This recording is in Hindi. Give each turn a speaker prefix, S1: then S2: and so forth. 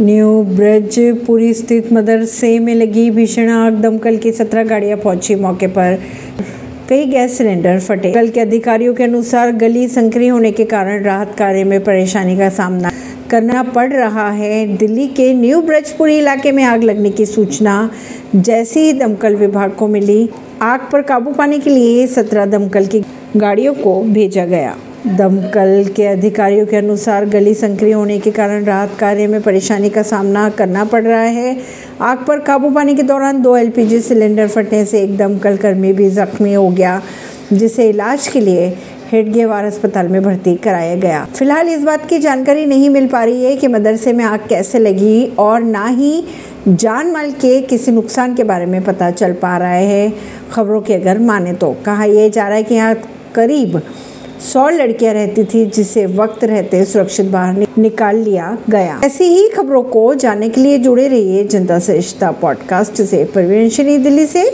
S1: न्यू ब्रिज, पुरी स्थित मदरसे में लगी भीषण आग, दमकल की सत्रह गाड़ियाँ पहुँची मौके पर। कई गैस सिलेंडर फटे। कल के अधिकारियों के अनुसार गली संकरी होने के कारण राहत कार्य में परेशानी का सामना करना पड़ रहा है। दिल्ली के न्यू ब्रजपुरी इलाके में आग लगने की सूचना, जैसे ही दमकल विभाग को मिली, आग पर काबू पाने के लिए सत्रह दमकल की गाड़ियों को भेजा गया। दमकल के अधिकारियों के अनुसार गली संक्रिय होने के कारण राहत कार्य में परेशानी का सामना करना पड़ रहा है। आग पर काबू पाने के दौरान दो एलपीजी सिलेंडर फटने से एक दमकल कर्मी भी जख्मी हो गया, जिसे इलाज के लिए हेडगेवार अस्पताल में भर्ती कराया गया। फ़िलहाल इस बात की जानकारी नहीं मिल पा रही है कि मदरसे में आग कैसे लगी और ना ही जान माल के किसी नुकसान के बारे में पता चल पा रहा है। खबरों की अगर माने तो कहा यह जा रहा है कि यहाँ करीब सौ लड़कियाँ रहती थी जिसे वक्त रहते सुरक्षित बाहर निकाल लिया गया। ऐसी ही खबरों को जानने के लिए जुड़े रहिए जनता सरिश्ता पॉडकास्ट से। परवीन दिल्ली से।